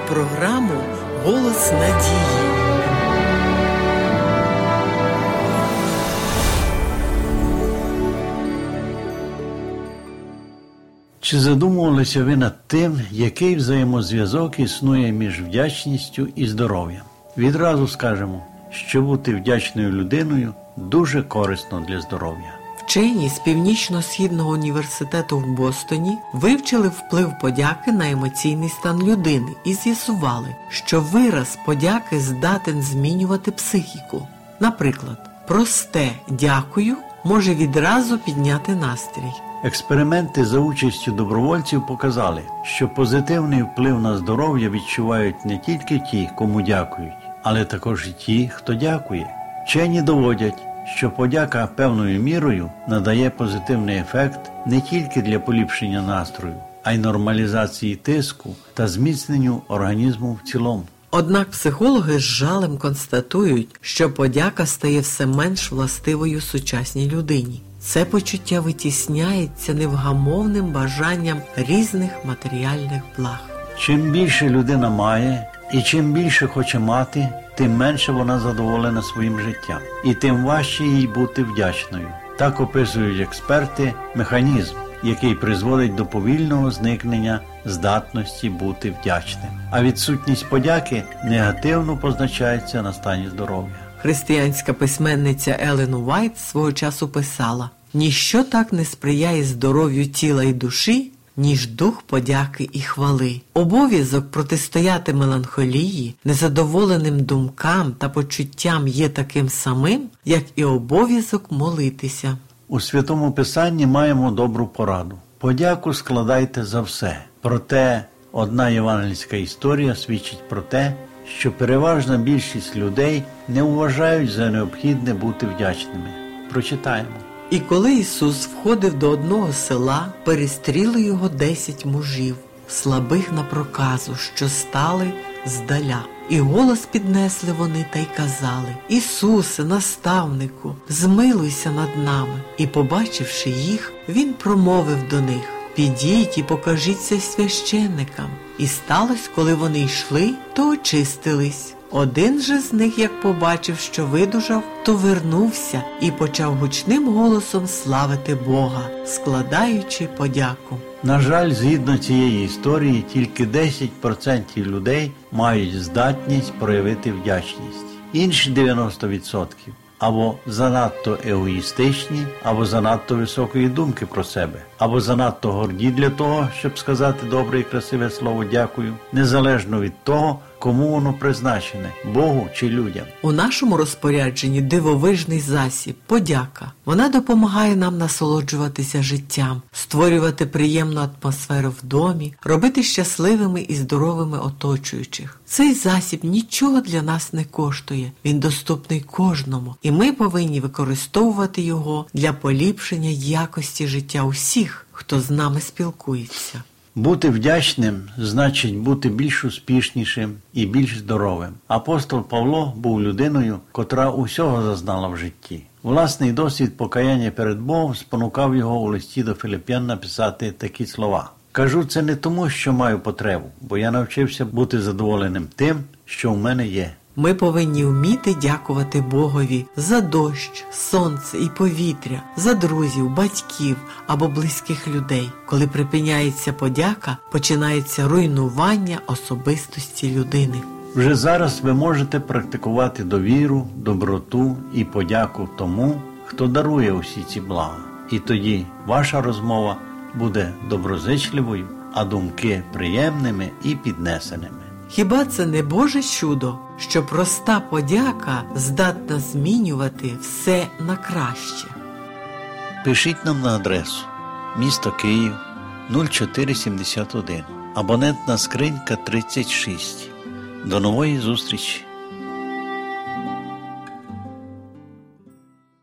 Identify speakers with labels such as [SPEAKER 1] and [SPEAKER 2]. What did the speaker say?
[SPEAKER 1] програму Голос надії.
[SPEAKER 2] Чи задумувалися ви над тим, який взаємозв'язок існує між вдячністю і здоров'ям? Відразу скажемо, що бути вдячною людиною дуже корисно для здоров'я.
[SPEAKER 1] Вчені з Північно-східного університету в Бостоні вивчили вплив подяки на емоційний стан людини і з'ясували, що вираз подяки здатен змінювати психіку. Наприклад, просте дякую може відразу підняти настрій.
[SPEAKER 2] Експерименти за участю добровольців показали, що позитивний вплив на здоров'я відчувають не тільки ті, кому дякують, але також і ті, хто дякує. Вчені доводять, що подяка певною мірою надає позитивний ефект не тільки для поліпшення настрою, а й нормалізації тиску та зміцненню організму в цілому.
[SPEAKER 1] Однак психологи з жалем констатують, що подяка стає все менш властивою сучасній людині. Це почуття витісняється невгамовним бажанням різних матеріальних благ.
[SPEAKER 2] Чим більше людина має і чим більше хоче мати, тим менше вона задоволена своїм життям, і тим важче їй бути вдячною. Так описують експерти механізм, який призводить до повільного зникнення здатності бути вдячним. А відсутність подяки негативно позначається на стані здоров'я.
[SPEAKER 1] Християнська письменниця Елен Уайт свого часу писала: ніщо так не сприяє здоров'ю тіла і душі, ніж дух подяки і хвали. Обов'язок протистояти меланхолії, незадоволеним думкам та почуттям є таким самим, як і обов'язок молитися.
[SPEAKER 2] У святому писанні маємо добру пораду. Подяку складайте за все. Проте одна євангельська історія свідчить про те, що переважна більшість людей не вважають за необхідне бути вдячними. Прочитаємо.
[SPEAKER 1] І коли Ісус входив до одного села, перестріли його десять мужів, слабих на проказу, що стали здаля. І голос піднесли вони та й казали: Ісусе, наставнику, змилуйся над нами. І, побачивши їх, Він промовив до них: Підіть і покажіться священникам. І сталося, коли вони йшли, то очистились. Один же з них, як побачив, що видужав, то вернувся і почав гучним голосом славити Бога, складаючи подяку.
[SPEAKER 2] На жаль, згідно цієї історії, тільки 10% людей мають здатність проявити вдячність. Інші 90% або занадто егоїстичні, або занадто високої думки про себе, або занадто горді для того, щоб сказати добре і красиве слово дякую, незалежно від того, кому воно призначене Богу чи людям.
[SPEAKER 1] У нашому розпорядженні дивовижний засіб, подяка. Вона допомагає нам насолоджуватися життям, створювати приємну атмосферу в домі, робити щасливими і здоровими оточуючих. Цей засіб нічого для нас не коштує, він доступний кожному, і ми повинні використовувати його для поліпшення якості життя усіх, хто з нами спілкується.
[SPEAKER 2] Бути вдячним значить бути більш успішнішим і більш здоровим. Апостол Павло був людиною, котра усього зазнала в житті. Власний досвід покаяння перед Богом спонукав його у листі до Филип'ян написати такі слова. Кажу це не тому, що маю потребу, бо я навчився бути задоволеним тим, що в мене є.
[SPEAKER 1] Ми повинні вміти дякувати Богові за дощ, сонце і повітря, за друзів, батьків або близьких людей. Коли припиняється подяка, починається руйнування особистості людини.
[SPEAKER 2] Вже зараз ви можете практикувати довіру, доброту і подяку тому, хто дарує усі ці блага. І тоді ваша розмова буде доброзичливою, а думки приємними і піднесеними.
[SPEAKER 1] Хіба це не Боже чудо, що проста подяка здатна змінювати все на краще?
[SPEAKER 2] Пишіть нам на адресу місто Київ 0471, абонентна скринька 36. До нової зустрічі!